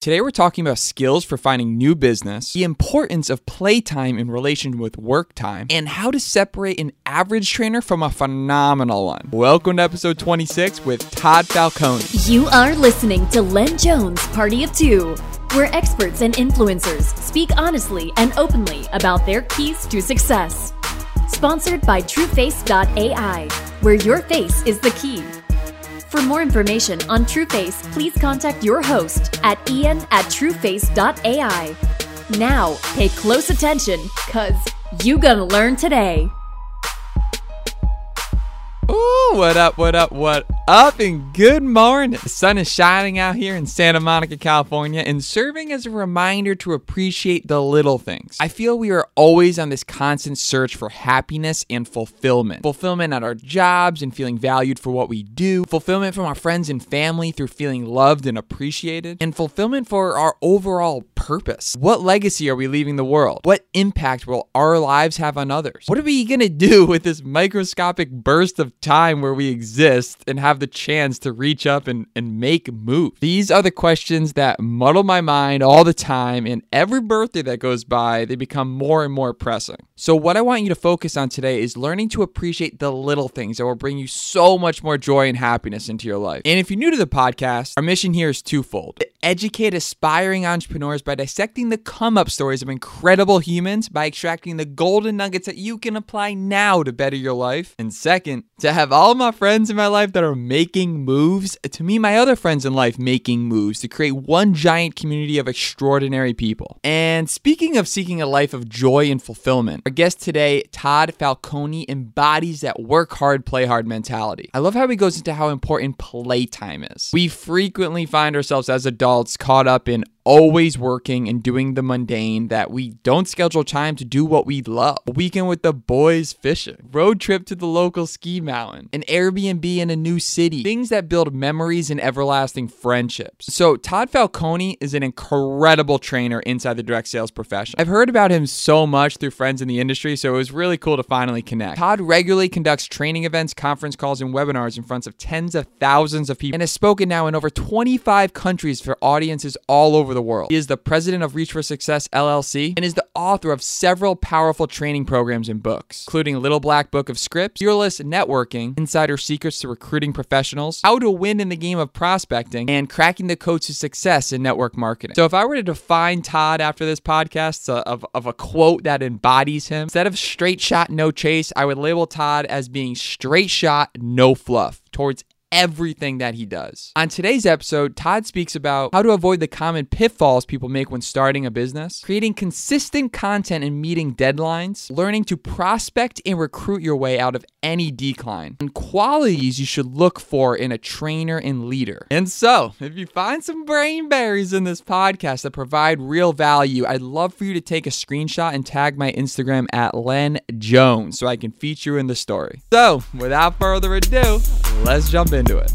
Today, we're talking about skills for finding new business, the importance of playtime in relation with work time, and how to separate an average trainer from a phenomenal one. Welcome to episode 26 with Todd Falcone. You are listening to Len Jones Party of Two, where experts and influencers speak honestly and openly about their keys to success. Sponsored by TrueFace.ai, where your face is the key. For more information on TrueFace, please contact your host at ian at trueface.ai. Now, pay close attention, cause you gonna learn today. Ooh, what up, what up, what up, and good morning. The sun is shining out here in Santa Monica, California, and serving as a reminder to appreciate the little things. I feel we are always on this constant search for happiness and fulfillment. Fulfillment at our jobs and feeling valued for what we do, fulfillment from our friends and family through feeling loved and appreciated, and fulfillment for our overall purpose. What legacy are we leaving the world? What impact will our lives have on others? What are we gonna do with this microscopic burst of time where we exist and have the chance to reach up and, and make moves? These are the questions that muddle my mind all the time, and every birthday that goes by, they become more and more pressing. So, what I want you to focus on today is learning to appreciate the little things that will bring you so much more joy and happiness into your life. And if you're new to the podcast, our mission here is twofold educate aspiring entrepreneurs by dissecting the come up stories of incredible humans by extracting the golden nuggets that you can apply now to better your life. And second, to have all my friends in my life that are making moves, to me, my other friends in life making moves to create one giant community of extraordinary people. And speaking of seeking a life of joy and fulfillment, our guest today, Todd Falcone, embodies that work hard, play hard mentality. I love how he goes into how important playtime is. We frequently find ourselves as adults caught up in always working and doing the mundane that we don't schedule time to do what we love. A weekend with the boys fishing, road trip to the local ski mountain, an Airbnb in a new city, things that build memories and everlasting friendships. So, Todd Falcone is an incredible trainer inside the direct sales profession. I've heard about him so much through friends in the industry, so it was really cool to finally connect. Todd regularly conducts training events, conference calls, and webinars in front of tens of thousands of people and has spoken now in over 25 countries for audiences all over the world. He is the president of Reach4Success LLC and is the author of several powerful training programs and books, including Little Black Book of Scripts, Fearless Networking, Insider Secrets to Recruiting Professionals, How to Win in the Game of Prospecting, and Cracking the Code to Success in Network Marketing. So if I were to define Todd after this podcast uh, of, of a quote that embodies him, instead of straight shot, no chase, I would label Todd as being straight shot, no fluff towards everything that he does. On today's episode, Todd speaks about how to avoid the common pitfalls people make when starting a business, creating consistent content and meeting deadlines, learning to prospect and recruit your way out of any decline, and qualities you should look for in a trainer and leader. And so, if you find some brain berries in this podcast that provide real value, I'd love for you to take a screenshot and tag my Instagram at Len Jones so I can feature you in the story. So, without further ado, let's jump into it.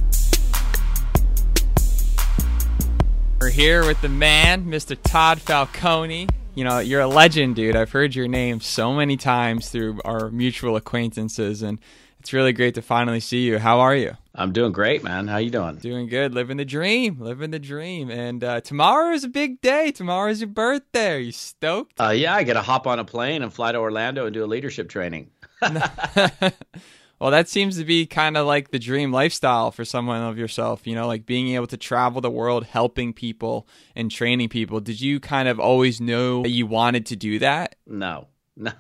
We're here with the man, Mr. Todd Falcone. You know, you're a legend, dude. I've heard your name so many times through our mutual acquaintances, and it's really great to finally see you. How are you? I'm doing great, man. How you doing? Doing good. Living the dream. Living the dream. And uh, tomorrow is a big day. Tomorrow is your birthday. Are you stoked? Uh, yeah, I got to hop on a plane and fly to Orlando and do a leadership training. well, that seems to be kind of like the dream lifestyle for someone of yourself, you know, like being able to travel the world, helping people and training people. Did you kind of always know that you wanted to do that? No, not,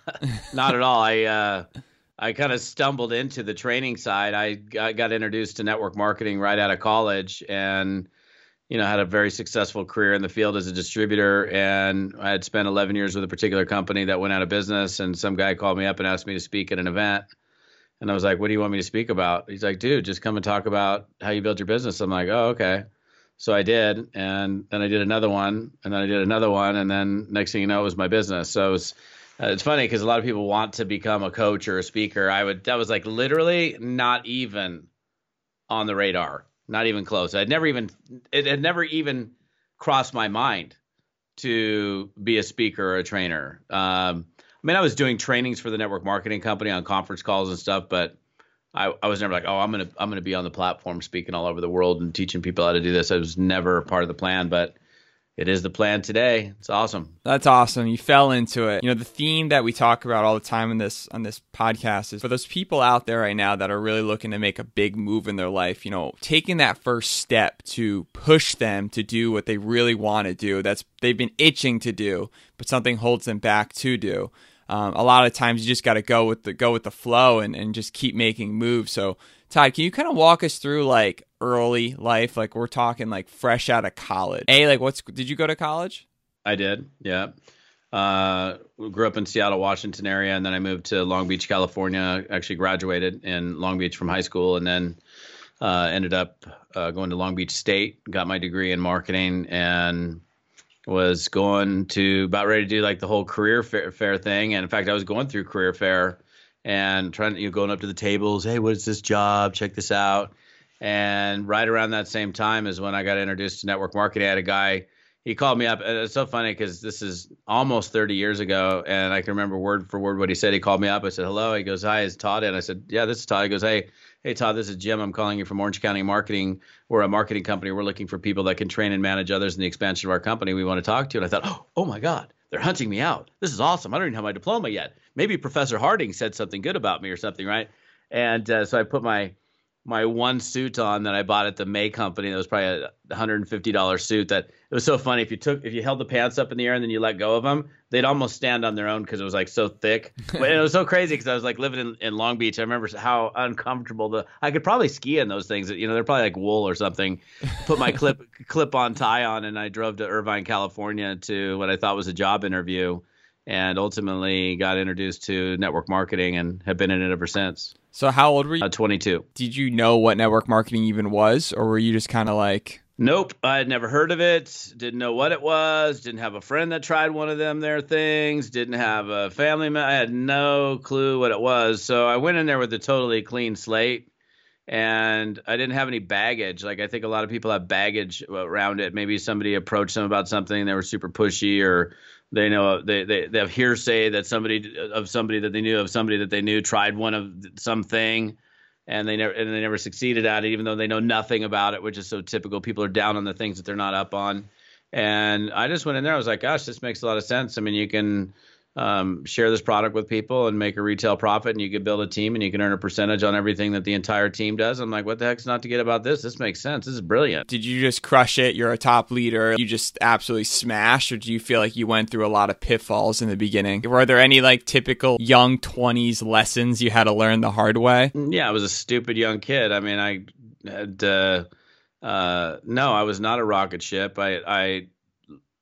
not at all. I, uh, I kind of stumbled into the training side. I got, got introduced to network marketing right out of college and, you know, had a very successful career in the field as a distributor. And I had spent 11 years with a particular company that went out of business. And some guy called me up and asked me to speak at an event. And I was like, what do you want me to speak about? He's like, dude, just come and talk about how you build your business. I'm like, oh, okay. So I did. And then I did another one. And then I did another one. And then next thing you know, it was my business. So it was, uh, it's funny because a lot of people want to become a coach or a speaker. I would, that was like literally not even on the radar, not even close. I'd never even, it had never even crossed my mind to be a speaker or a trainer. Um, mean, I was doing trainings for the network marketing company on conference calls and stuff, but I, I was never like, oh, I'm gonna I'm gonna be on the platform speaking all over the world and teaching people how to do this. I was never part of the plan, but it is the plan today. It's awesome. That's awesome. You fell into it. You know, the theme that we talk about all the time in this on this podcast is for those people out there right now that are really looking to make a big move in their life, you know, taking that first step to push them to do what they really want to do. That's they've been itching to do, but something holds them back to do. Um, a lot of times you just got to go with the go with the flow and, and just keep making moves. So Todd, can you kind of walk us through like early life? Like we're talking like fresh out of college. A, like what's did you go to college? I did. Yeah. Uh, grew up in Seattle, Washington area, and then I moved to Long Beach, California. Actually, graduated in Long Beach from high school, and then uh, ended up uh, going to Long Beach State. Got my degree in marketing, and was going to about ready to do like the whole career fair, fair thing. And in fact, I was going through career fair and trying to you know, going up to the tables. Hey, what is this job? Check this out. And right around that same time is when I got introduced to network marketing. I had a guy, he called me up. It's so funny because this is almost 30 years ago. And I can remember word for word what he said. He called me up. I said, hello. He goes, hi, is Todd? And I said, yeah, this is Todd. He goes, hey, hey, Todd, this is Jim. I'm calling you from Orange County Marketing. We're a marketing company. We're looking for people that can train and manage others in the expansion of our company. We want to talk to you. And I thought, oh my God, they're hunting me out. This is awesome. I don't even have my diploma yet maybe Professor Harding said something good about me or something, right? And uh, so I put my my one suit on that I bought at the May company. That was probably a $150 suit. That it was so funny. If you took if you held the pants up in the air and then you let go of them, they'd almost stand on their own because it was like so thick. but it was so crazy because I was like living in, in Long Beach. I remember how uncomfortable the I could probably ski in those things. You know, they're probably like wool or something. Put my clip clip on tie on and I drove to Irvine, California to what I thought was a job interview and ultimately got introduced to network marketing and have been in it ever since. So how old were you? Uh, 22. Did you know what network marketing even was or were you just kind of like Nope, I had never heard of it. Didn't know what it was. Didn't have a friend that tried one of them their things. Didn't have a family member. I had no clue what it was. So I went in there with a totally clean slate, and I didn't have any baggage. Like I think a lot of people have baggage around it. Maybe somebody approached them about something, they were super pushy, or they know they, they they have hearsay that somebody of somebody that they knew of somebody that they knew tried one of something and they never and they never succeeded at it even though they know nothing about it which is so typical. People are down on the things that they're not up on. And i just went in there i was like gosh this makes a lot of sense. I mean you can um, share this product with people and make a retail profit and you can build a team and you can earn a percentage on everything that the entire team does. I'm like what the heck's not to get about this? This makes sense. This is brilliant. Did you just crush it? You're a top leader. You just absolutely smashed or do you feel like you went through a lot of pitfalls in the beginning? Were there any like typical young 20s lessons you had to learn the hard way? Yeah i was a stupid young kid. I mean i had uh, uh, no i was not a rocket ship. I i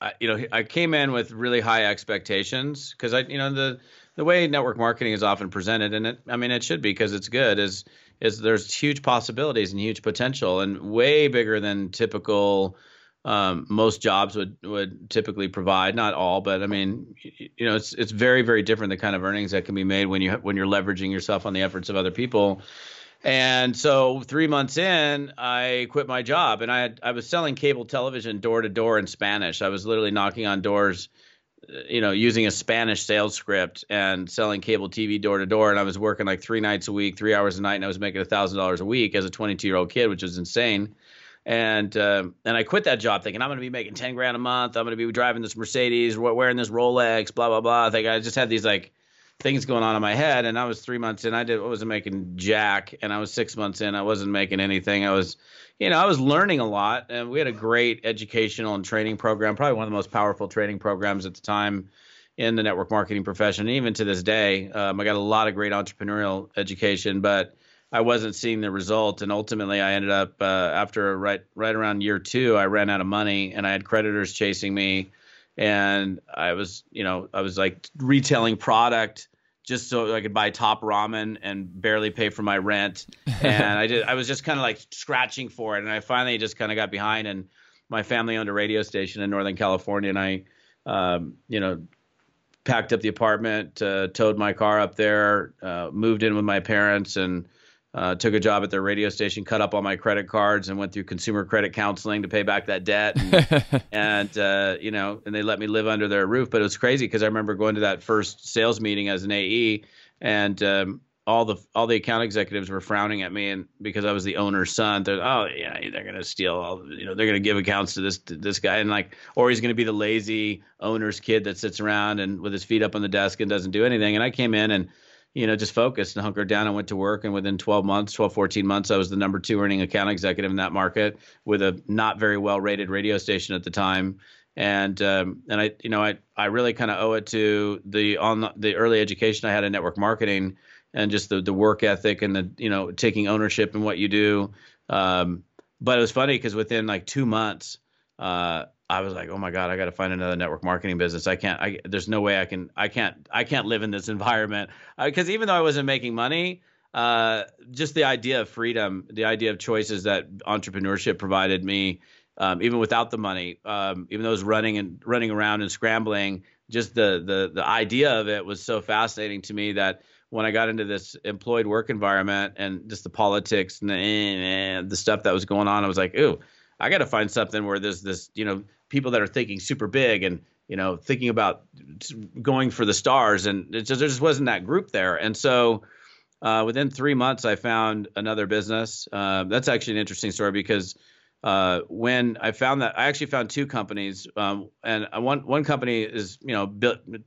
I, you know, I came in with really high expectations because I, you know, the the way network marketing is often presented, and it, I mean, it should be because it's good. Is is there's huge possibilities and huge potential, and way bigger than typical um, most jobs would would typically provide. Not all, but I mean, you know, it's it's very very different the kind of earnings that can be made when you when you're leveraging yourself on the efforts of other people. And so three months in, I quit my job, and I had I was selling cable television door to door in Spanish. I was literally knocking on doors, you know, using a Spanish sales script and selling cable TV door to door. And I was working like three nights a week, three hours a night, and I was making a thousand dollars a week as a 22 year old kid, which was insane. And uh, and I quit that job thinking I'm going to be making 10 grand a month. I'm going to be driving this Mercedes, wearing this Rolex, blah blah blah. I think I just had these like things going on in my head. And I was three months in. I did I wasn't making jack, and I was six months in. I wasn't making anything. I was, you know, I was learning a lot, and we had a great educational and training program, probably one of the most powerful training programs at the time in the network marketing profession. And even to this day, um, I got a lot of great entrepreneurial education, but I wasn't seeing the result. And ultimately, I ended up uh, after right right around year two, I ran out of money, and I had creditors chasing me and I was, you know, I was like retailing product just so I could buy top ramen and barely pay for my rent. And I did, I was just kind of like scratching for it. And I finally just kind of got behind and my family owned a radio station in Northern California. And I, um, you know, packed up the apartment, uh, towed my car up there, uh, moved in with my parents and, uh, took a job at their radio station, cut up all my credit cards, and went through consumer credit counseling to pay back that debt. And, and uh, you know, and they let me live under their roof. But it was crazy because I remember going to that first sales meeting as an AE, and um, all the all the account executives were frowning at me, and because I was the owner's son, they're oh yeah, they're gonna steal all, you know, they're gonna give accounts to this to this guy, and like, or he's gonna be the lazy owner's kid that sits around and with his feet up on the desk and doesn't do anything. And I came in and you know, just focused and hunkered down and went to work. And within 12 months, 12, 14 months, I was the number two earning account executive in that market with a not very well rated radio station at the time. And um, and I you know I I really kind of owe it to the on the early education I had in network marketing and just the the work ethic and the you know taking ownership in what you do. Um, but it was funny because within like two months, uh, I was like, oh my god, I got to find another network marketing business. I can't. I there's no way I can. I can't. I can't live in this environment because uh, even though I wasn't making money, uh, just the idea of freedom, the idea of choices that entrepreneurship provided me, um, even without the money, um, even though I was running and running around and scrambling, just the the the idea of it was so fascinating to me that when I got into this employed work environment and just the politics and the, eh, the stuff that was going on, I was like, ooh, I got to find something where there's this, you know, people that are thinking super big and you know thinking about going for the stars, and just, there just wasn't that group there. And so uh, within three months, I found another business. Uh, that's actually an interesting story because uh, when I found that I actually found two companies, um, and one one company is you know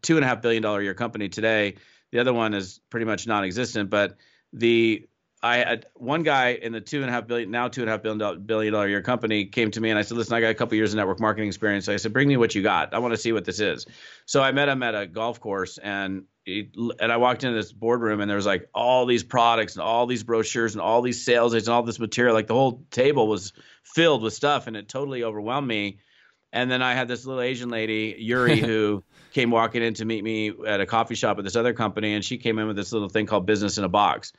two and a half billion dollar year company today. The other one is pretty much non-existent. But the I had one guy in the two and a half billion now two and a half billion dollar, billion dollar year company came to me and I said, listen, I got a couple years of network marketing experience. So I said, bring me what you got. I want to see what this is. So I met him at a golf course and he, and I walked into this boardroom and there was like all these products and all these brochures and all these sales aids and all this material. Like the whole table was filled with stuff and it totally overwhelmed me. And then I had this little Asian lady, Yuri, who came walking in to meet me at a coffee shop at this other company, and she came in with this little thing called Business in a Box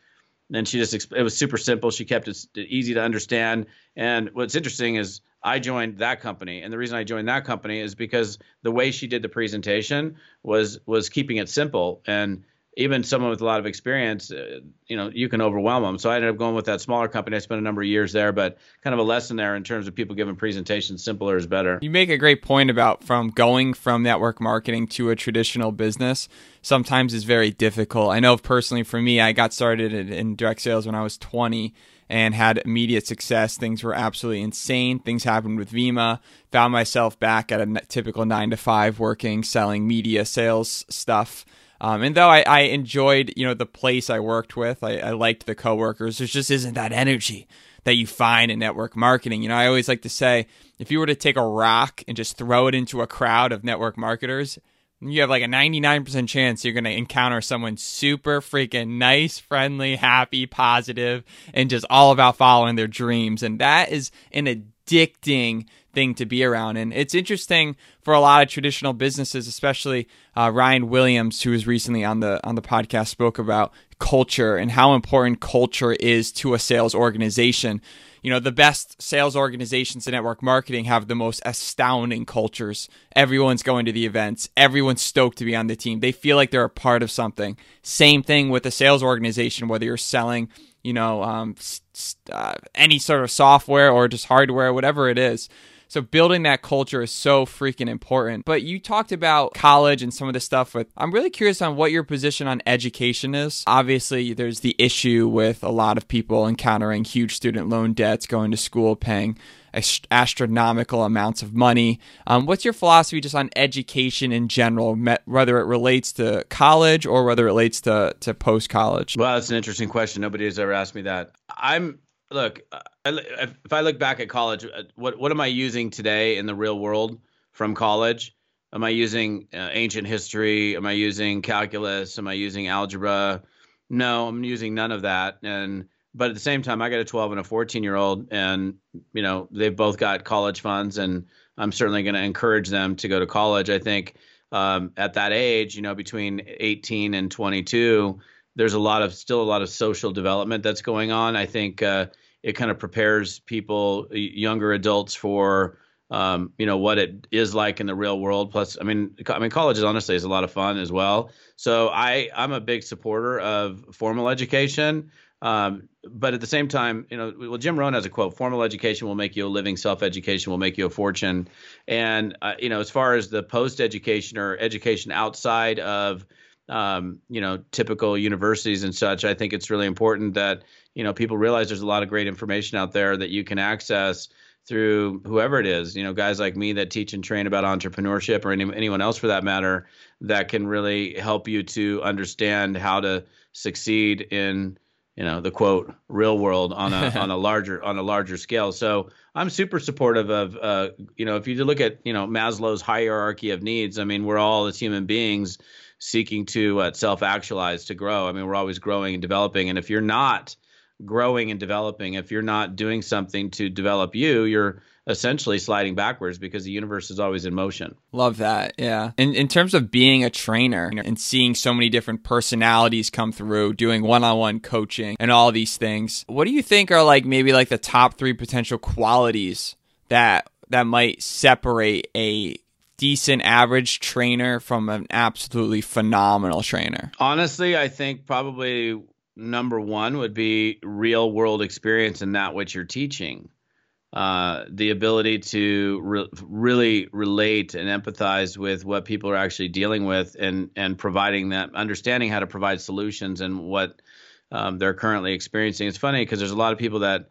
and she just it was super simple. She kept it easy to understand. And what's interesting is i joined that company. And the reason i joined that company is because the way she did the presentation was was keeping it simple. And even someone with a lot of experience, uh, you know, you can overwhelm them. So I ended up going with that smaller company. I spent a number of years there, but kind of a lesson there in terms of people giving presentations. Simpler is better. You make a great point about from going from network marketing to a traditional business. Sometimes is very difficult. I know personally for me, I got started in, in direct sales when I was 20 and had immediate success. Things were absolutely insane. Things happened with Vemma. Found myself back at a typical nine to five working, selling media sales stuff um, and though I, I, enjoyed, you know, the place I worked with, I, I liked the coworkers. There just isn't that energy that you find in network marketing. You know, I always like to say, if you were to take a rock and just throw it into a crowd of network marketers, you have like a 99% chance you're going to encounter someone super freaking nice, friendly, happy, positive, and just all about following their dreams. And that is an addicting thing to be around. And it's interesting for a lot of traditional businesses, especially uh, Ryan Williams, who was recently on the on the podcast, spoke about culture and how important culture is to a sales organization. You know, the best sales organizations in network marketing have the most astounding cultures. Everyone's going to the events. Everyone's stoked to be on the team. They feel like they're a part of something. Same thing with a sales organization, whether you're selling, you know, um, uh, any sort of software or just hardware, whatever it is so building that culture is so freaking important. But you talked about college and some of the stuff with I'm really curious on what your position on education is. Obviously, there's the issue with a lot of people encountering huge student loan debts, going to school, paying astronomical amounts of money. Um, what's your philosophy just on education in general, whether it relates to college or whether it relates to, to post college? Well, that's an interesting question. Nobody has ever asked me that. I'm look, if I look back at college, uh, what what am I using today in the real world from college? Am I using uh, ancient history? Am I using calculus? Am I using algebra? No, I'm using none of that. And but at the same time, I got a 12 and a 14 year old, and you know they've both got college funds, and I'm certainly going to encourage them to go to college. I think um, at that age, you know, between 18 and 22 there's a lot of still a lot of social development that's going on. I think uh, it kind of prepares people, younger adults, for um, you know what it is like in the real world. Plus, I mean, I mean, college is honestly is a lot of fun as well. So I I'm a big supporter of formal education. Um, but at the same time, you know, well, Jim Rohn has a quote: "Formal education will make you a living; self-education will make you a fortune." And uh, you know, as far as the post-education or education outside of um, you know, typical universities and such. I think it's really important that you know people realize there's a lot of great information out there that you can access through whoever it is, you know, guys like me that teach and train about entrepreneurship or any, anyone else for that matter that can really help you to understand how to succeed in, you know, the quote real world on a on a larger on a larger scale. So I'm super supportive of, uh, you know, if you look at, you know, Maslow's hierarchy of needs, I mean, we're all as human beings seeking to uh, self actualize, to grow. I mean, we're always growing and developing. And if you're not, growing and developing. If you're not doing something to develop you, you're essentially sliding backwards because the universe is always in motion. Love that. Yeah. In in terms of being a trainer and seeing so many different personalities come through, doing one-on-one coaching and all these things, what do you think are like maybe like the top 3 potential qualities that that might separate a decent average trainer from an absolutely phenomenal trainer? Honestly, I think probably number one would be real world experience in that which you're teaching. Uh, the ability to re- really relate and empathize with what people are actually dealing with and and providing that understanding how to provide solutions and what um, they're currently experiencing. It's funny because there's a lot of people that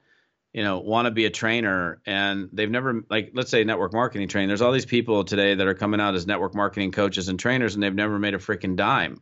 you know want to be a trainer and they've never like let's say network marketing training. There's all these people today that are coming out as network marketing coaches and trainers and they've never made a freaking dime.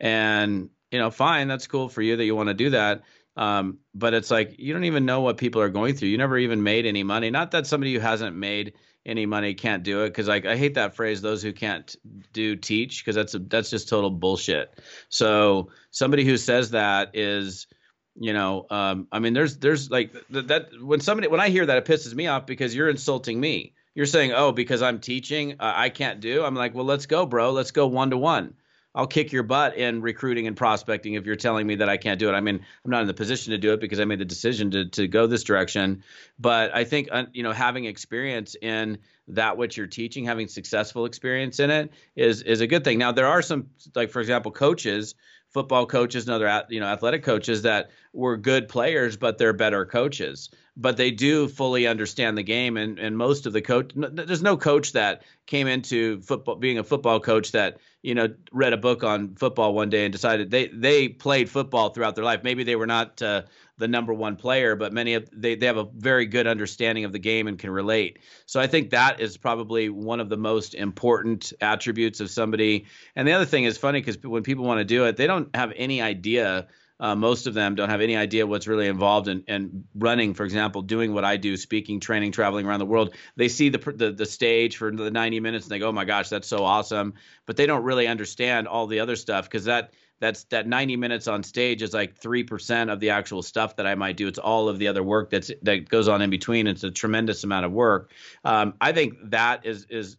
And you know, fine, that's cool for you that you want to do that. Um, but it's like you don't even know what people are going through. You never even made any money. Not that somebody who hasn't made any money can't do it, because like I hate that phrase. Those who can't do teach, because that's a, that's just total bullshit. So somebody who says that is, you know, um, I mean, there's there's like that, that when somebody when I hear that it pisses me off because you're insulting me. You're saying, oh, because I'm teaching, uh, I can't do. I'm like, well, let's go, bro. Let's go one to one. I'll kick your butt in recruiting and prospecting if you're telling me that I can't do it. I mean, I'm not in the position to do it because I made the decision to to go this direction. But I think uh, you know having experience in that which you're teaching, having successful experience in it is is a good thing. Now there are some like for example coaches football coaches and other you know athletic coaches that were good players but they're better coaches. But they do fully understand the game and and most of the coach there's no coach that came into football being a football coach that you know read a book on football one day and decided they they played football throughout their life. Maybe they were not uh, the number one player, but many of they they have a very good understanding of the game and can relate. So I think that is probably one of the most important attributes of somebody. And the other thing is funny because when people want to do it, they don't have any idea. Uh, most of them don't have any idea what's really involved in, in running, for example, doing what I do, speaking, training, traveling around the world. They see the, the the stage for the 90 minutes and they go, "Oh my gosh, that's so awesome!" But they don't really understand all the other stuff because that that's that 90 minutes on stage is like 3% of the actual stuff that I might do. It's all of the other work that's that goes on in between. It's a tremendous amount of work. Um, I think that is is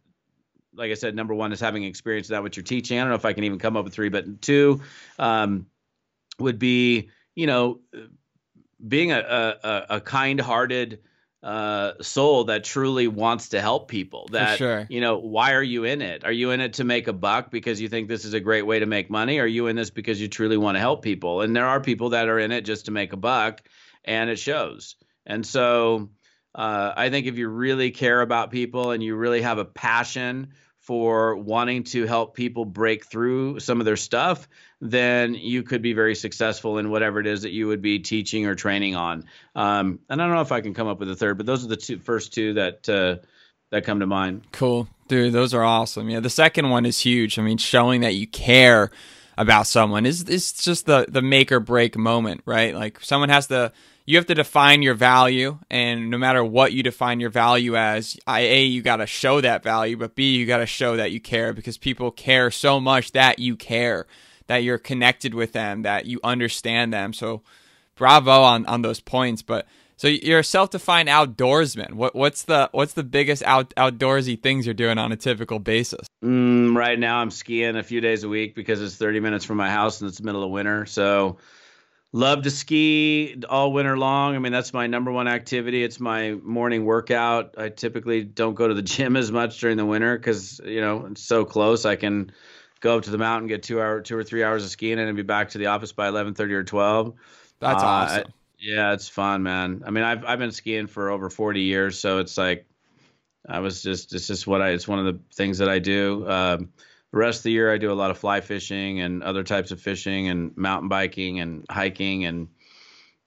like I said, number one is having experience that what you're teaching. I don't know if I can even come up with three, but two um, would be you know being a a, a kind-hearted uh, soul that truly wants to help people. That sure. you know, why are you in it? Are you in it to make a buck because you think this is a great way to make money? Are you in this because you truly want to help people? And there are people that are in it just to make a buck, and it shows. And so, uh, I think if you really care about people and you really have a passion for wanting to help people break through some of their stuff, then you could be very successful in whatever it is that you would be teaching or training on. Um, and I don't know if I can come up with a third, but those are the two first two that uh, that come to mind. Cool, dude. Those are awesome. Yeah, the second one is huge. I mean, showing that you care about someone is is just the the make or break moment, right? Like someone has to you have to define your value and no matter what you define your value as I, a you got to show that value but b you got to show that you care because people care so much that you care that you're connected with them that you understand them so bravo on on those points but so you're a self-defined outdoorsman. What what's the what's the biggest out outdoorsy things you're doing on a typical basis? Mm, right now, I'm skiing a few days a week because it's 30 minutes from my house and it's the middle of winter. So love to ski all winter long. I mean, that's my number one activity. It's my morning workout. I typically don't go to the gym as much during the winter because you know it's so close. I can go up to the mountain, get two hour, two or three hours of skiing, and be back to the office by eleven thirty or twelve. That's uh, awesome. I, yeah, it's fun, man. I mean, I've I've been skiing for over forty years, so it's like I was just it's just what I it's one of the things that I do. Um, the rest of the year I do a lot of fly fishing and other types of fishing and mountain biking and hiking and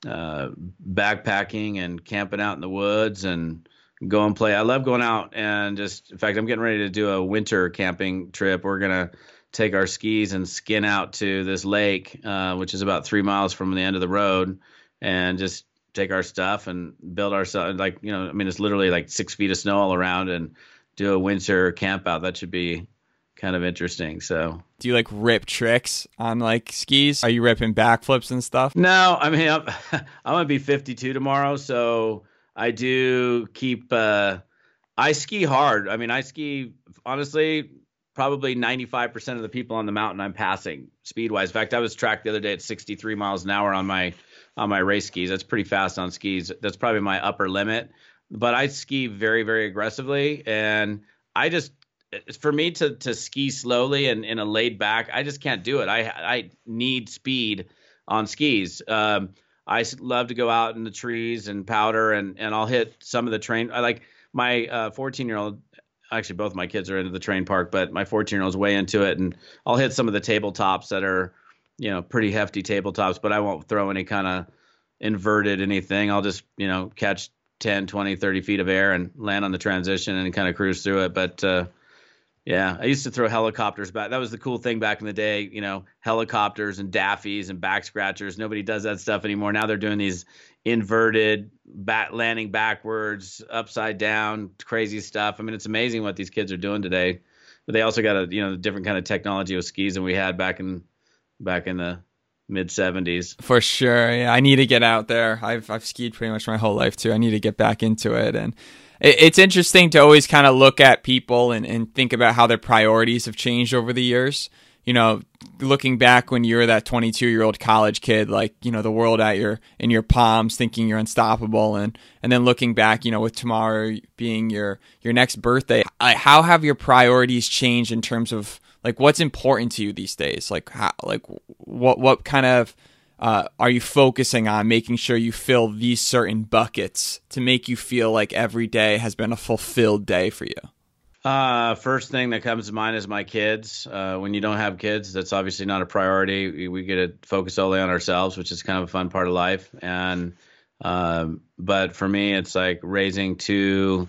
uh, backpacking and camping out in the woods and go and play. I love going out and just, in fact, I'm getting ready to do a winter camping trip. We're going to take our skis and skin out to this lake, uh, which is about three miles from the end of the road, and just take our stuff and build ourselves. Like, you know, I mean, it's literally like six feet of snow all around and do a winter camp out. That should be kind of interesting. So, do you like rip tricks on like skis? Are you ripping backflips and stuff? No, I mean, I'm, I'm gonna be 52 tomorrow, so I do keep. uh I ski hard. I mean, I ski honestly. Probably 95% of the people on the mountain I'm passing speed wise. In fact, I was tracked the other day at 63 miles an hour on my on my race skis. That's pretty fast on skis. That's probably my upper limit. But I ski very, very aggressively, and I just for me to to ski slowly and in a laid back, I just can't do it. I I need speed on skis. Um, I love to go out in the trees and powder, and and I'll hit some of the terrain. I like my 14 uh, year old. Actually, both my kids are into the terrain park, but my 14 year old's way into it, and I'll hit some of the tabletops that are, you know, pretty hefty tabletops. But I won't throw any kind of inverted anything. I'll just you know catch 10, 20, 30 feet of air and land on the transition and kind of cruise through it. But uh, yeah, I used to throw helicopters back. That was the cool thing back in the day, you know, helicopters and daffies and back scratchers. Nobody does that stuff anymore. Now they're doing these inverted, bat landing backwards, upside down, crazy stuff. I mean, it's amazing what these kids are doing today. But they also got a you know different kind of technology with skis than we had back in back in the mid 70s. For sure. Yeah, I need to get out there. I've I've skied pretty much my whole life too. I need to get back into it and it's interesting to always kind of look at people and, and think about how their priorities have changed over the years. You know, looking back when you were that 22 year old college kid, like, you know, the world at your, in your palms, thinking you're unstoppable. And, and then looking back, you know, with tomorrow being your, your next birthday, how have your priorities changed in terms of like what's important to you these days? Like, how, like what, what kind of, uh, are you focusing on making sure you fill these certain buckets to make you feel like every day has been a fulfilled day for you? Uh, first thing that comes to mind is my kids. Uh, when you don't have kids, that's obviously not a priority. We, we, get to focus only on ourselves, which is kind of a fun part of life. And um, but for me, it's like raising two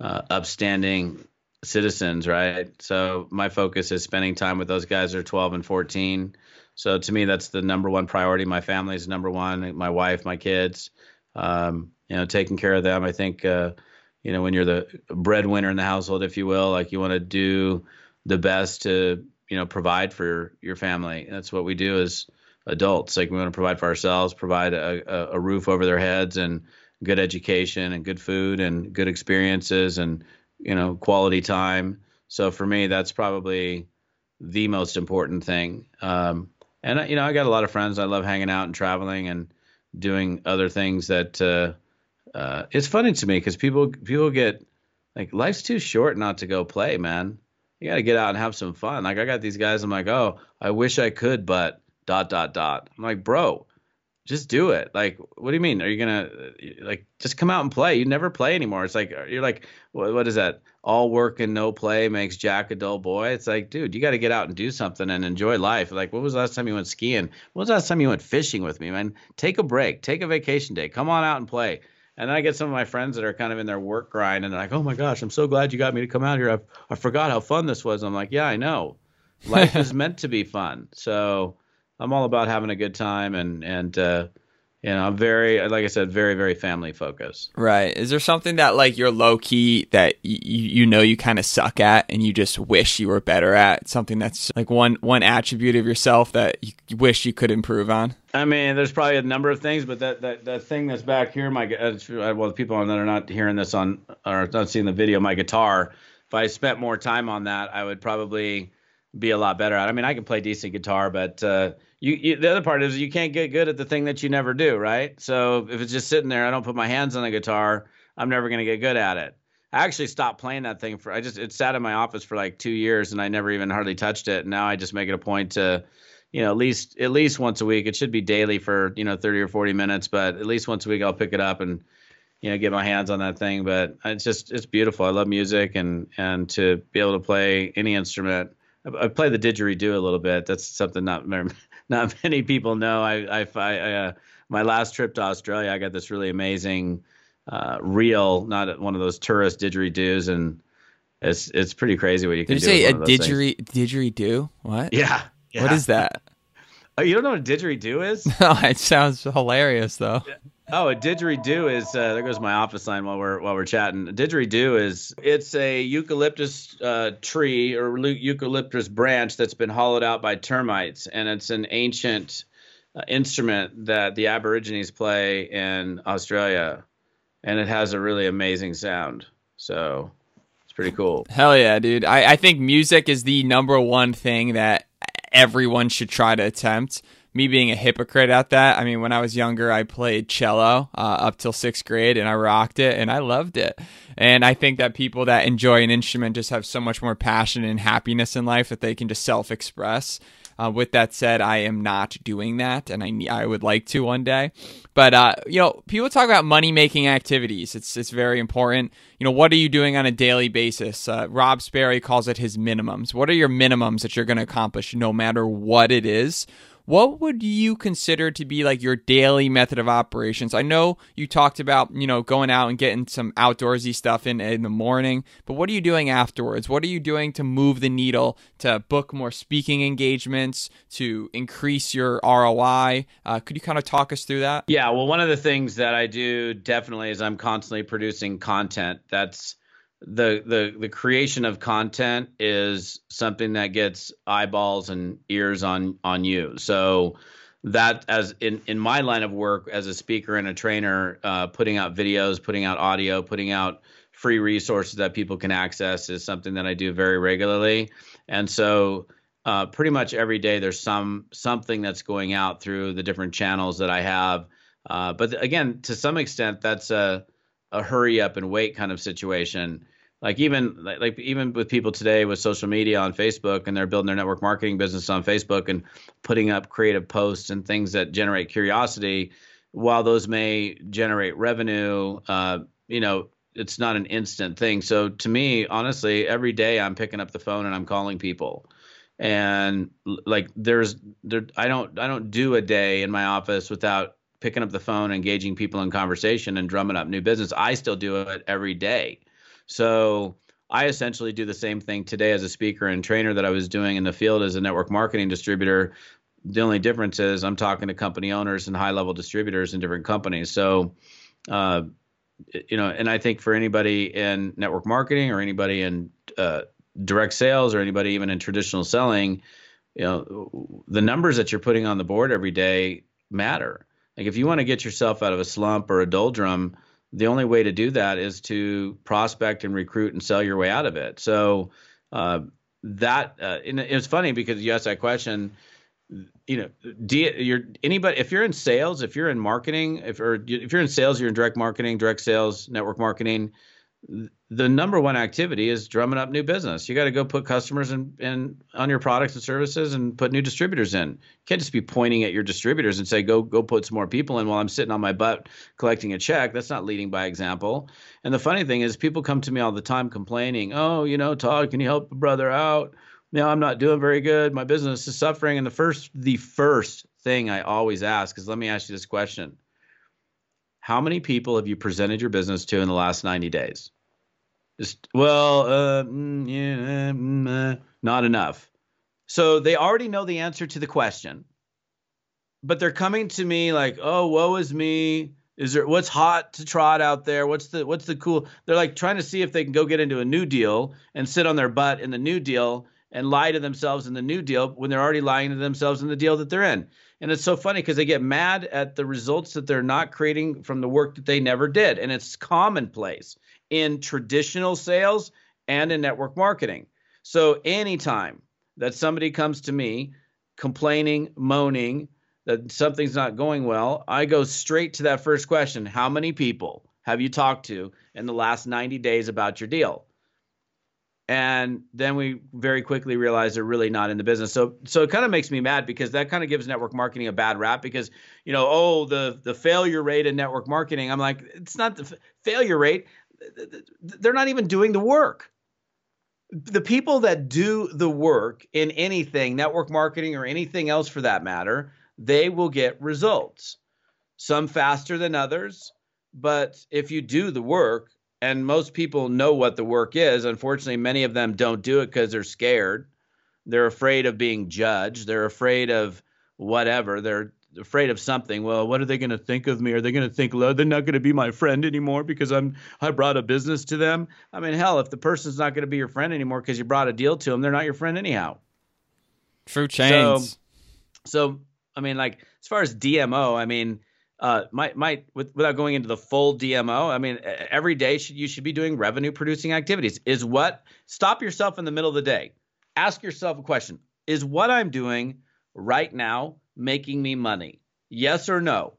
uh, upstanding citizens, right? So my focus is spending time with those guys. They're 12 and 14. So to me, that's the number one priority. My family is number one. My wife, my kids, um, you know, taking care of them. I think, uh, you know, when you're the breadwinner in the household, if you will, like you want to do the best to, you know, provide for your family. That's what we do as adults. Like we want to provide for ourselves, provide a, a, roof over their heads and good education and good food and good experiences and, you know, quality time. So for me, that's probably the most important thing. Um, and you know, I got a lot of friends. I love hanging out and traveling and doing other things that uh, uh, it's funny to me because people people get like life's too short not to go play, man. You got to get out and have some fun. Like I got these guys. I'm like, oh, I wish I could, but dot dot dot. I'm like, bro, just do it. Like, what do you mean? Are you gonna uh, like just come out and play? You never play anymore. It's like uh, you're like, what, what is that? All work and no play makes Jack a dull boy. It's like, dude, you got to get out and do something and enjoy life. Like, what was the last time you went skiing? What was the last time you went fishing with me, man? Take a break, take a vacation day, come on out and play. And then I get some of my friends that are kind of in their work grind and they're like, oh my gosh, I'm so glad you got me to come out here. I, I forgot how fun this was. I'm like, yeah, I know. Life is meant to be fun. So I'm all about having a good time and and uh, you know, I'm very like I said, very very family focused. Right. Is there something that like you're low key that y- you know you kind of suck at and you just wish you were better at? Something that's like one one attribute of yourself that you wish you could improve on. I mean, there's probably a number of things, but that that, that thing that's back here, my uh, well, the people on that are not hearing this on or not seeing the video, my guitar. If I spent more time on that, I would probably be a lot better at. I mean, I can play decent guitar, but uh, you, you, the other part is you can't get good at the thing that you never do, right? So if it's just sitting there, I don't put my hands on the guitar, I'm never going to get good at it. I actually stopped playing that thing for I just it sat in my office for like 2 years and I never even hardly touched it. And now I just make it a point to you know, at least at least once a week. It should be daily for, you know, 30 or 40 minutes, but at least once a week I'll pick it up and you know, get my hands on that thing, but it's just it's beautiful. I love music and and to be able to play any instrument I, play the didgeridoo a little bit. That's something not not many people know. I I, I uh, my last trip to Australia, I got this really amazing uh, real, not one of those tourist didgeridoos, and it's it's pretty crazy what you can do. Did you say a one didgeridoo? What? Yeah, yeah. What is that? Oh, you don't know what a didgeridoo is? Oh, it sounds hilarious though. Oh, a didgeridoo is uh, there goes my office line while we're while we're chatting. A didgeridoo is it's a eucalyptus uh, tree or eucalyptus branch that's been hollowed out by termites, and it's an ancient uh, instrument that the Aborigines play in Australia, and it has a really amazing sound. So it's pretty cool. Hell yeah, dude. I, I think music is the number one thing that everyone should try to attempt. Me being a hypocrite at that. I mean, when I was younger, I played cello uh, up till sixth grade and I rocked it and I loved it. And I think that people that enjoy an instrument just have so much more passion and happiness in life that they can just self express. Uh, with that said, I am not doing that, and I I would like to one day. But uh, you know, people talk about money making activities. It's it's very important. You know, what are you doing on a daily basis? Uh, Rob Sperry calls it his minimums. What are your minimums that you're going to accomplish, no matter what it is? What would you consider to be like your daily method of operations? I know you talked about, you know, going out and getting some outdoorsy stuff in in the morning, but what are you doing afterwards? What are you doing to move the needle to book more speaking engagements, to increase your ROI? Uh, could you kind of talk us through that? Yeah, well, one of the things that I do definitely is I'm constantly producing content. That's the the the creation of content is something that gets eyeballs and ears on on you. So that as in in my line of work as a speaker and a trainer, uh, putting out videos, putting out audio, putting out free resources that people can access is something that I do very regularly. And so uh, pretty much every day there's some something that's going out through the different channels that I have. Uh, but again, to some extent, that's a a hurry up and wait kind of situation. Like even like, even with people today with social media on Facebook and they're building their network marketing business on Facebook and putting up creative posts and things that generate curiosity, while those may generate revenue, uh, you know, it's not an instant thing. So to me, honestly, every day I'm picking up the phone and I'm calling people. And like there's there I don't I don't do a day in my office without picking up the phone, engaging people in conversation, and drumming up new business. I still do it every day. So I essentially do the same thing today as a speaker and trainer that I was doing in the field as a network marketing distributor. The only difference is I'm talking to company owners and high level distributors in different companies. So, uh, you know, and I think for anybody in network marketing or anybody in uh, direct sales or anybody even in traditional selling, you know, the numbers that you're putting on the board every day matter. Like if you want to get yourself out of a slump or a doldrum, the only way to do that is to prospect and recruit and sell your way out of it. So uh, that uh, it's funny because you asked that question. You know, do you, you're anybody if you're in sales, if you're in marketing, if or if you're in sales, you're in direct marketing, direct sales, network marketing the number one activity is drumming up new business. You got to go put customers in, in on your products and services and put new distributors in. You can't just be pointing at your distributors and say, go go put some more people in while I'm sitting on my butt collecting a check. That's not leading by example. And the funny thing is people come to me all the time complaining, oh, you know, Todd, can you help a brother out? Know, I'm not doing very good. My business is suffering. And the first the first thing I always ask is let me ask you this question. How many people have you presented your business to in the last 90 days? Just, well, uh, mm, yeah, mm, uh, not enough. So they already know the answer to the question, but they're coming to me like, oh, woe is me. Is there what's hot to trot out there? What's the what's the cool? They're like trying to see if they can go get into a new deal and sit on their butt in the new deal and lie to themselves in the new deal when they're already lying to themselves in the deal that they're in. And it's so funny because they get mad at the results that they're not creating from the work that they never did. And it's commonplace in traditional sales and in network marketing. So anytime that somebody comes to me complaining, moaning that something's not going well, I go straight to that first question How many people have you talked to in the last 90 days about your deal? And then we very quickly realize they're really not in the business. So so it kind of makes me mad because that kind of gives network marketing a bad rap because you know oh the the failure rate in network marketing. I'm like it's not the f- failure rate. They're not even doing the work. the people that do the work in anything, network marketing or anything else for that matter, they will get results. Some faster than others, but if you do the work, and most people know what the work is, unfortunately, many of them don't do it because they're scared. They're afraid of being judged. They're afraid of whatever. They're afraid of something. Well, what are they going to think of me? Are they going to think they're not going to be my friend anymore because I'm I brought a business to them? I mean, hell, if the person's not going to be your friend anymore because you brought a deal to them, they're not your friend anyhow. True change. So, so I mean, like as far as DMO, I mean, uh, might might with, without going into the full DMO, I mean, every day should, you should be doing revenue producing activities. Is what stop yourself in the middle of the day. Ask yourself a question: Is what I'm doing right now making me money? Yes or no?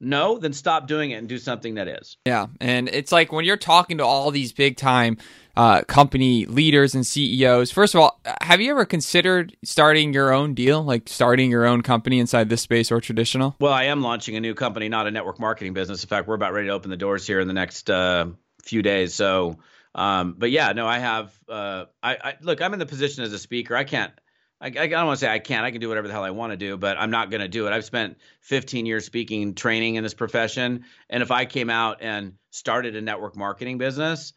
No, then stop doing it and do something that is. Yeah. And it's like when you're talking to all these big time uh, company leaders and CEOs, first of all, have you ever considered starting your own deal, like starting your own company inside this space or traditional? Well, I am launching a new company, not a network marketing business. In fact, we're about ready to open the doors here in the next uh, few days. So, um, but yeah, no, I have. Uh, I, I look. I'm in the position as a speaker. I can't. I, I don't want to say I can't. I can do whatever the hell I want to do, but I'm not going to do it. I've spent 15 years speaking, training in this profession, and if I came out and started a network marketing business,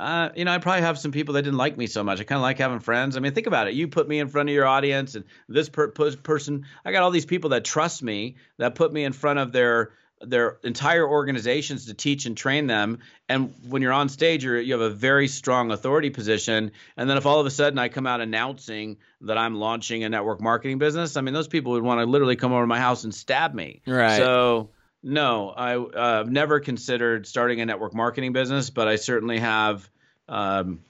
uh, you know, I probably have some people that didn't like me so much. I kind of like having friends. I mean, think about it. You put me in front of your audience, and this per- person, I got all these people that trust me, that put me in front of their their entire organizations to teach and train them. And when you're on stage, you're, you have a very strong authority position. And then if all of a sudden I come out announcing that I'm launching a network marketing business, I mean, those people would want to literally come over to my house and stab me. Right. So no, I've uh, never considered starting a network marketing business, but I certainly have, um,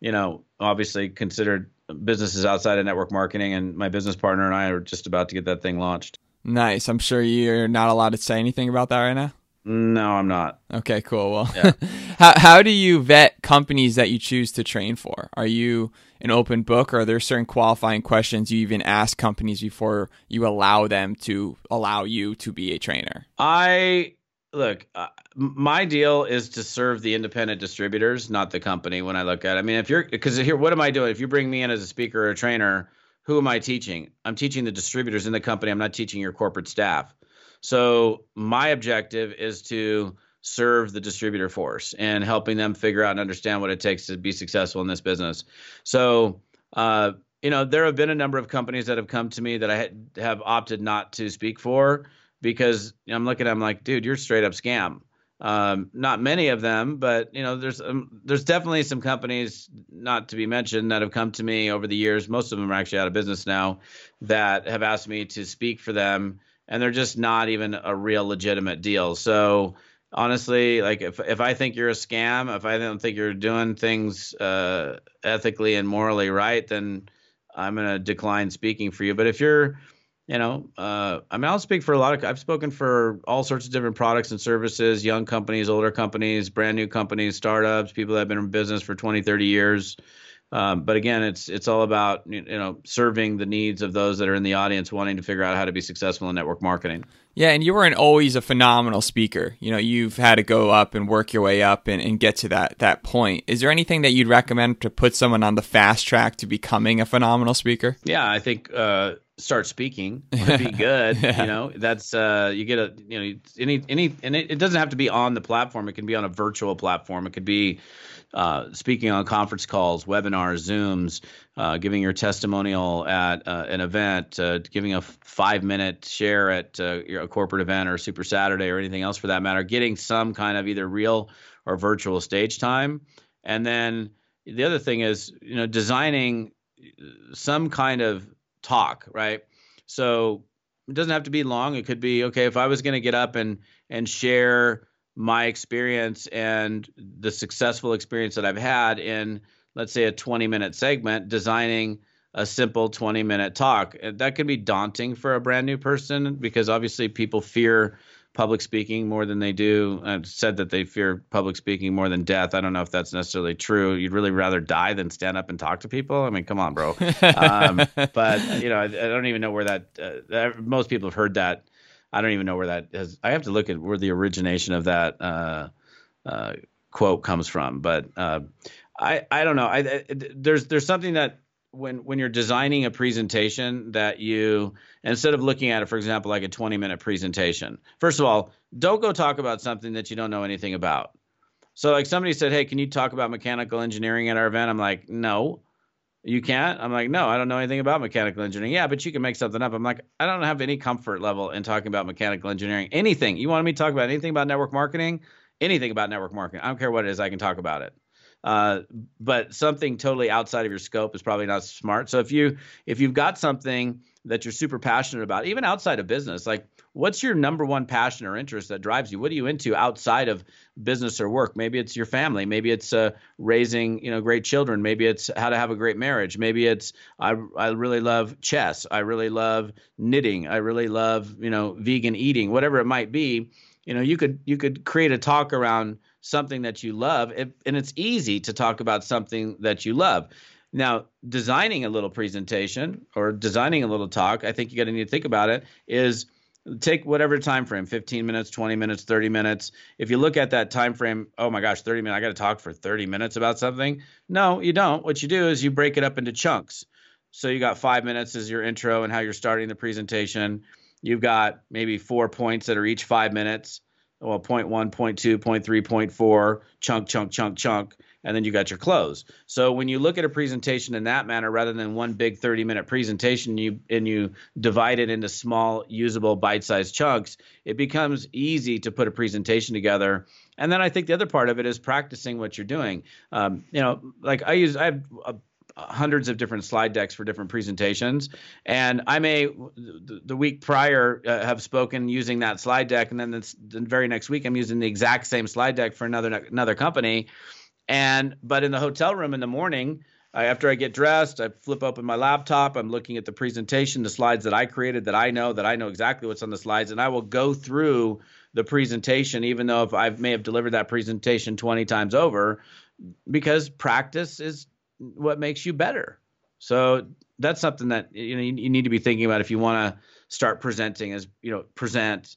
you know, obviously considered businesses outside of network marketing. And my business partner and I are just about to get that thing launched. Nice. I'm sure you're not allowed to say anything about that right now. No, I'm not. Okay, cool. Well, yeah. how how do you vet companies that you choose to train for? Are you an open book, or are there certain qualifying questions you even ask companies before you allow them to allow you to be a trainer? I look. Uh, my deal is to serve the independent distributors, not the company. When I look at, it. I mean, if you're because here, what am I doing? If you bring me in as a speaker or a trainer, who am I teaching? I'm teaching the distributors in the company. I'm not teaching your corporate staff. So my objective is to serve the distributor force and helping them figure out and understand what it takes to be successful in this business. So, uh, you know, there have been a number of companies that have come to me that I have opted not to speak for because I'm looking at them like, dude, you're straight up scam. Um, not many of them, but you know, there's um, there's definitely some companies, not to be mentioned, that have come to me over the years. Most of them are actually out of business now, that have asked me to speak for them, and they're just not even a real legitimate deal. So honestly, like if if I think you're a scam, if I don't think you're doing things uh, ethically and morally right, then I'm gonna decline speaking for you. But if you're you know, uh, I mean, I'll speak for a lot of. I've spoken for all sorts of different products and services, young companies, older companies, brand new companies, startups, people that have been in business for 20, 30 years. Um, but again, it's it's all about you know serving the needs of those that are in the audience, wanting to figure out how to be successful in network marketing. Yeah, and you weren't always a phenomenal speaker. You know, you've had to go up and work your way up and, and get to that that point. Is there anything that you'd recommend to put someone on the fast track to becoming a phenomenal speaker? Yeah, I think uh, start speaking would be good. yeah. You know, that's uh, you get a you know any any and it, it, doesn't have to be on the platform. It can be on a virtual platform. It could be uh, speaking on conference calls, webinars, Zooms, uh, giving your testimonial at uh, an event, uh, giving a five minute share at uh, a corporate event or Super Saturday or anything else for that matter. Getting some kind of either real or virtual stage time, and then the other thing is you know designing some kind of talk, right? So it doesn't have to be long. It could be okay if I was going to get up and and share my experience and the successful experience that I've had in let's say a 20 minute segment designing a simple 20 minute talk. That could be daunting for a brand new person because obviously people fear public speaking more than they do. I've said that they fear public speaking more than death. I don't know if that's necessarily true. You'd really rather die than stand up and talk to people. I mean, come on, bro. um, but you know, I, I, don't even know where that. Uh, most people have heard that. I don't even know where that is. I have to look at where the origination of that uh, uh, quote comes from. But uh, I I don't know. I, I there's there's something that when when you're designing a presentation that you instead of looking at it for example like a 20 minute presentation first of all don't go talk about something that you don't know anything about. So like somebody said hey can you talk about mechanical engineering at our event? I'm like no. You can't? I'm like no i don't know anything about mechanical engineering. Yeah but you can make something up. I'm like i don't have any comfort level in talking about mechanical engineering. Anything. You want me to talk about anything about network marketing? Anything about network marketing. I don't care what it is i can talk about it uh, but something totally outside of your scope is probably not smart. So if you if you've got something that you're super passionate about, even outside of business, like what's your number one passion or interest that drives you? What are you into outside of business or work? Maybe it's your family. Maybe it's uh, raising you know great children. Maybe it's how to have a great marriage. Maybe it's I I really love chess. I really love knitting. I really love you know vegan eating. Whatever it might be, you know you could you could create a talk around something that you love, and it's easy to talk about something that you love. Now, designing a little presentation or designing a little talk, I think you got to need to think about it is take whatever time frame 15 minutes 20 minutes 30 minutes. If you look at that time frame oh my gosh 30 minutes i got to talk for 30 minutes about something. No you don't. What you do is you break it up into chunks. So you got five minutes as your intro and how you're starting the presentation. You've got maybe four points that are each five minutes well, point one, point two, point three, point four, chunk, chunk, chunk, chunk, and then you got your close. So when you look at a presentation in that manner, rather than one big 30 minute presentation, you and you divide it into small, usable, bite-sized chunks, it becomes easy to put a presentation together. And then I think the other part of it is practicing what you're doing. Um, you know, like I use, I have a hundreds of different slide decks for different presentations. And I may the, week prior uh, have spoken using that slide deck, and then the very next week I'm using the exact same slide deck for another another company. And but in the hotel room in the morning, I, after I get dressed, I flip open my laptop. I'm looking at the presentation, the slides that I created, that I know, that I know exactly what's on the slides, and I will go through the presentation, even though if I may have delivered that presentation 20 times over, because practice is what makes you better. So that's something that you know you, need to be thinking about if you want to start presenting as you know present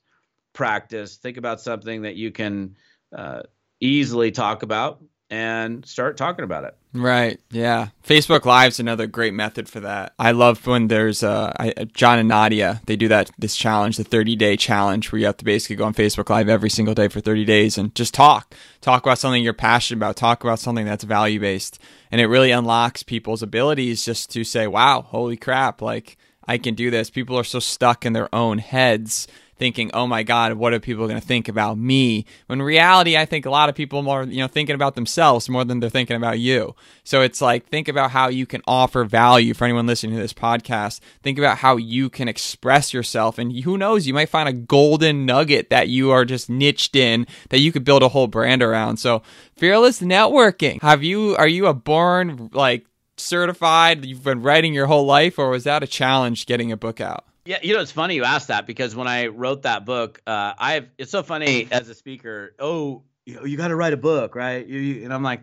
practice think about something that you can uh, easily talk about and start talking about it. Right. Yeah. Facebook Live's another great method for that. I love when there's uh, I, John and Nadia. They do that this challenge, the 30 day challenge, where you have to basically go on Facebook Live every single day for 30 days and just talk. Talk about something you're passionate about. Talk about something that's value based, and it really unlocks people's abilities just to say, "Wow, holy crap! Like I can do this." People are so stuck in their own heads thinking, "Oh my God, what are people going to think about me?" When reality, I think a lot of people are more, you know, thinking about themselves more than they're thinking about you. So it's like think about how you can offer value for anyone listening to this podcast. Think about how you can express yourself, and who knows, you might find a golden nugget that you are just niched in that you could build a whole brand around. So fearless networking. Have you? Are you a born like certified? You've been writing your whole life, or was that a challenge getting a book out? Yeah, you know it's funny you asked that because when I wrote that book, uh, I've it's so funny as a speaker. Oh, you, you got to write a book, right? You, you, and I'm like,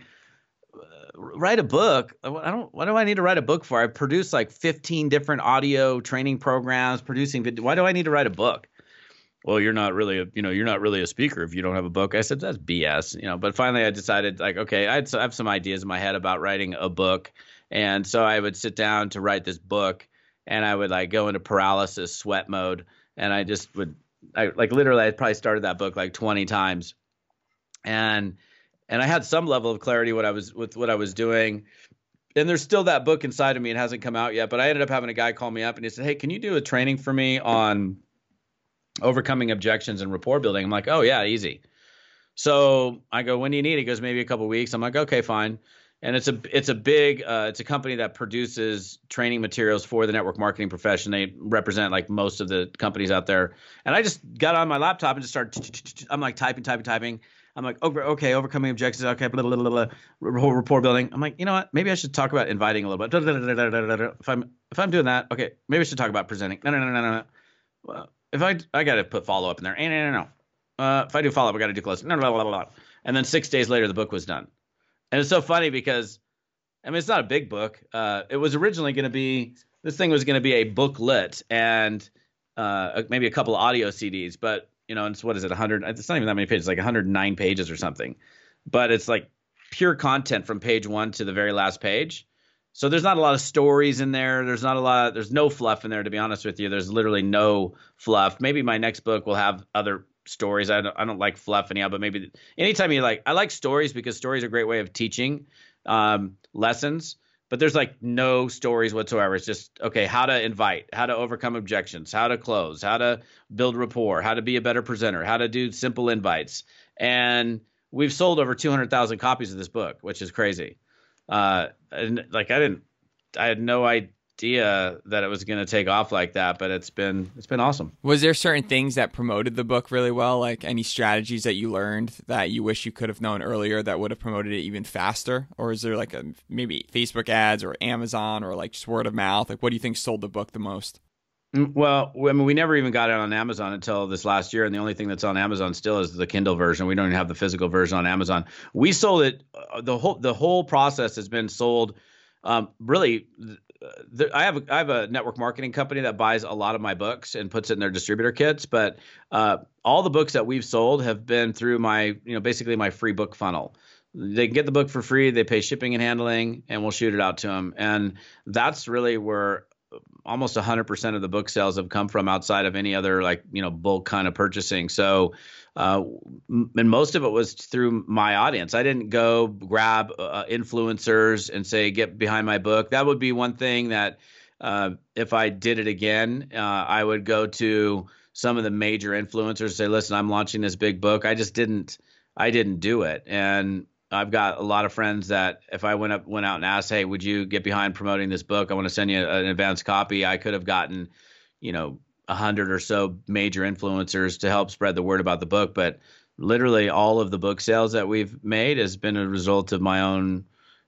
uh, write a book. I don't. What do I need to write a book for? I produce like 15 different audio training programs, producing video. Why do I need to write a book? Well, you're not really, a, you know, you're not really a speaker if you don't have a book. I said that's BS, you know. But finally, I decided like, okay, I have some ideas in my head about writing a book, and so I would sit down to write this book and I would like go into paralysis sweat mode and I just would I like literally I probably started that book like 20 times. And and I had some level of clarity what I was with what I was doing. And there's still that book inside of me. It hasn't come out yet but I ended up having a guy call me up and he said hey can you do a training for me on overcoming objections and rapport building? I'm like oh yeah easy. So I go when do you need? It he goes maybe a couple weeks. I'm like okay fine and it's a it's a big uh, it's a company that produces training materials for the network marketing profession. They represent like most of the companies out there. And I just got on my laptop and just started. I'm like typing, typing, typing. I'm like, okay, okay, overcoming objections. Okay, blah, blah, blah, blah, rapport building. I'm like, you know what? Maybe I should talk about inviting a little bit. If I'm if I'm doing that, okay, maybe I should talk about presenting. No, no, no, no, no. Well, if I I got to put follow up in there. No, no, no, no. Uh, if I do follow up, I got to do close. No, blah, blah, blah, blah. And then six days later, the book was done. And it's so funny because I mean it's not a big book. Uh, it was originally going to be this thing was going to be a booklet and uh, maybe a couple audio CDs, but you know, it's what is it, 100? It's not even that many pages, like 109 pages or something. But it's like pure content from page one to the very last page. So there's not a lot of stories in there. There's not a lot. There's no fluff in there, to be honest with you. There's literally no fluff. Maybe my next book will have other stories. I don't, I don't like fluff anyhow, but maybe anytime you like, I like stories because stories are a great way of teaching um, lessons. But there's like no stories whatsoever. It's just okay, how to invite, how to overcome objections, how to close, how to build rapport, how to be a better presenter, how to do simple invites, and we've sold over 200,000 copies of this book, which is crazy. Uh, and like I didn't, I had no idea that it was going to take off like that, but it's been it's been awesome. Was there certain things that promoted the book really well, like any strategies that you learned that you wish you could have known earlier that would have promoted it even faster, or is there like a maybe Facebook ads or Amazon or like just word of mouth? Like, what do you think sold the book the most? Mm, well, I mean, we never even got it on Amazon until this last year, and the only thing that's on Amazon still is the Kindle version. We don't even have the physical version on Amazon. We sold it. Uh, the whole the whole process has been sold. Um, really, the, I have a, I have a network marketing company that buys a lot of my books and puts it in their distributor kits. But uh, all the books that we've sold have been through my you know basically my free book funnel they can get the book for free they pay shipping and handling and we'll shoot it out to them and that's really where almost 100% of the book sales have come from outside of any other like you know bulk kind of purchasing. So uh, and most of it was through my audience. I didn't go grab uh, influencers and say get behind my book. That would be one thing that uh, if i did it again uh, i would go to some of the major influencers and say listen i'm launching this big book. I just didn't i didn't do it. And I've got a lot of friends that if I went up went out and asked, "Hey, would you get behind promoting this book? I want to send you an advance copy." I could have gotten, you know, a hundred or so major influencers to help spread the word about the book, but literally all of the book sales that we've made has been a result of my own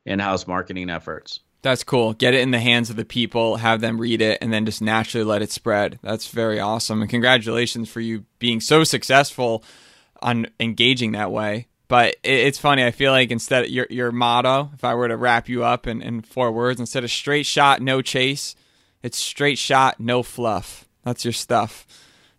in-house marketing efforts. That's cool. Get it in the hands of the people, have them read it, and then just naturally let it spread. That's very awesome. And congratulations for you being so successful on engaging that way. But it's funny. I feel like instead of your your motto, if I were to wrap you up in, in four words, instead of straight shot, no chase, it's straight shot, no fluff. That's your stuff.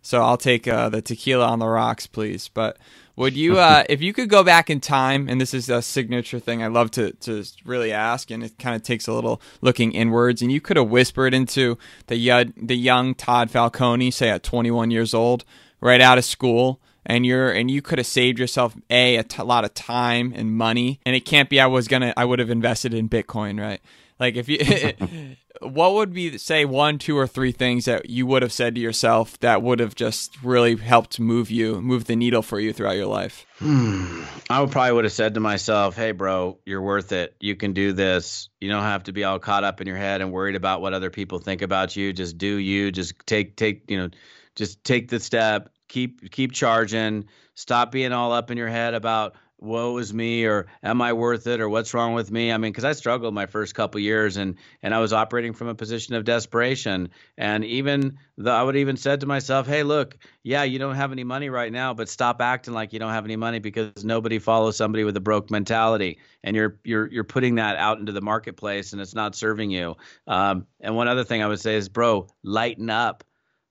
So I'll take uh, the tequila on the rocks, please. But would you, uh, if you could go back in time, and this is a signature thing I love to to really ask, and it kind of takes a little looking inwards, and you could have whispered into the the young Todd Falcone, say at 21 years old, right out of school, and you're and you could have saved yourself a a t- lot of time and money and it can't be i was gonna i would have invested in bitcoin right? Like if you what would be say one two or three things that you would have said to yourself that would have just really helped move you move the needle for you throughout your life? Hmm. i would probably would have said to myself hey bro you're worth it. You can do this. You don't have to be all caught up in your head and worried about what other people think about you. Just do you. Just take take you know just take the step keep keep charging. Stop being all up in your head about woe is me or am I worth it or what's wrong with me? I mean, because I struggled my first couple years and and I was operating from a position of desperation. And even I would even said to myself, hey, look, yeah, you don't have any money right now, but stop acting like you don't have any money because nobody follows somebody with a broke mentality, and you're you're you're putting that out into the marketplace and it's not serving you. Um, and one other thing I would say is, bro, lighten up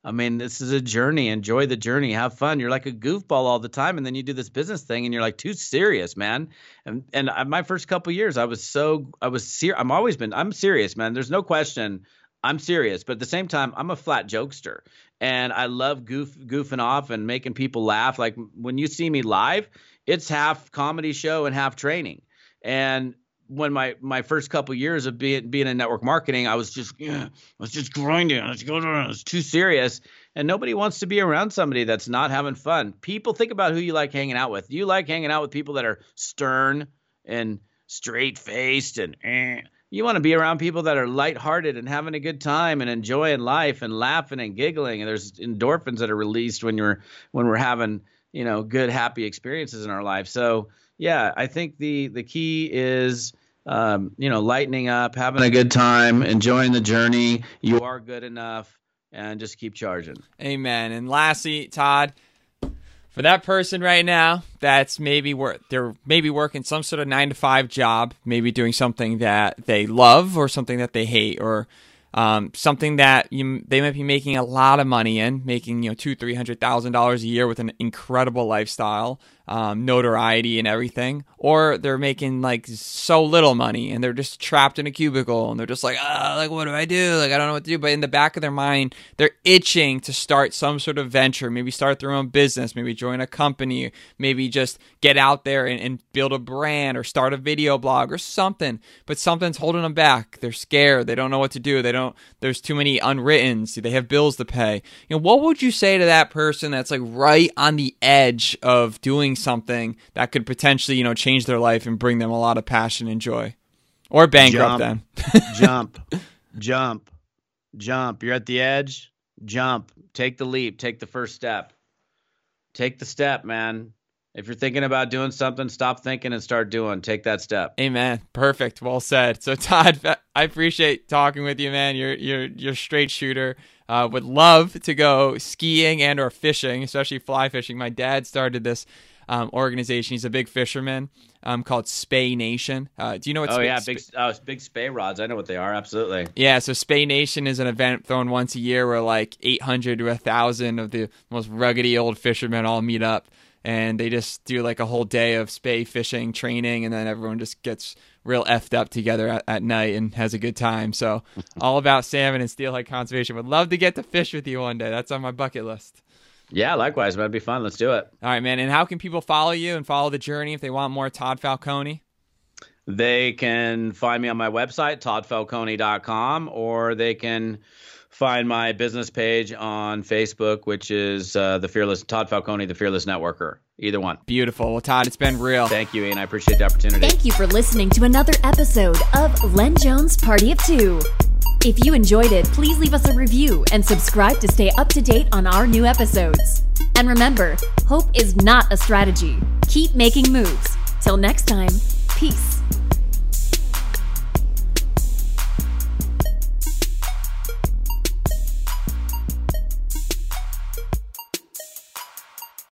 I mean, this is a journey. Enjoy the journey. Have fun. You're like a goofball all the time, and then you do this business thing, and you're like too serious, man. And and my first couple years, I was so I was serious. I'm always been. I'm serious, man. There's no question. I'm serious, but at the same time, I'm a flat jokester, and I love goof goofing off and making people laugh. Like when you see me live, it's half comedy show and half training. And when my my first couple years of being being in network marketing, I was just yeah, I was just grinding. I was was too serious, and nobody wants to be around somebody that's not having fun. People think about who you like hanging out with. You like hanging out with people that are stern and straight faced and eh? You want to be around people that are lighthearted and having a good time and enjoying life and laughing and giggling. And there's endorphins that are released when you're when we're having you know good happy experiences in our life. So yeah, I think the the key is um, you know lightening up, having a good time, enjoying the journey. You are good enough, and just keep charging. Amen. And lastly, Todd, for that person right now that's maybe work they're maybe working some sort of nine to five job, maybe doing something that they love or something that they hate or um, something that you, they might be making a lot of money in, making you know two, three hundred thousand dollars a year with an incredible lifestyle. Um, notoriety and everything, or they're making like so little money and they're just trapped in a cubicle and they're just like, ah, like what do I do? Like I don't know what to do. But in the back of their mind, they're itching to start some sort of venture, maybe start their own business, maybe join a company, maybe just get out there and, and build a brand or start a video blog or something. But something's holding them back. They're scared. They don't know what to do. They don't. There's too many unwrittens. They have bills to pay. You know, what would you say to that person that's like right on the edge of doing something that could potentially, you know, change their life and bring them a lot of passion and joy, or bankrupt Jump. them? jump, jump, jump. You're at the edge. Jump. Take the leap. Take the first step. Take the step, man. If you're thinking about doing something, stop thinking and start doing. Take that step. Amen. Perfect. Well said. So Todd, I appreciate talking with you, man. You're you're you're straight shooter. Uh, would love to go skiing and or fishing, especially fly fishing. My dad started this um, organization. He's a big fisherman um, called Spey Nation. Uh, do you know what? Oh Spey- yeah, big uh, big spey rods. I know what they are. Absolutely. Yeah, so Spey Nation is an event thrown once a year where like 800 to 1,000 of the most ruggedy old fishermen all meet up and they just do like a whole day of spey fishing training and then everyone just gets real effed up together at, at night and has a good time. So all about salmon and steelhead conservation. Would love to get to fish with you one day. That's on my bucket list. Yeah, likewise. That'd be fun. Let's do it. All right, man. And how can people follow you and follow the journey if they want more Todd Falcone? They can find me on my website, toddfalcone.com, or they can find my business page on Facebook, which is uh, the Fearless Todd Falcone, the Fearless Networker. Either one. Beautiful. Well, Todd, it's been real. Thank you, Ian. I appreciate the opportunity. Thank you for listening to another episode of Len Jones Party of Two. If you enjoyed it, please leave us a review and subscribe to stay up to date on our new episodes. And remember, hope is not a strategy. Keep making moves. Till next time, peace.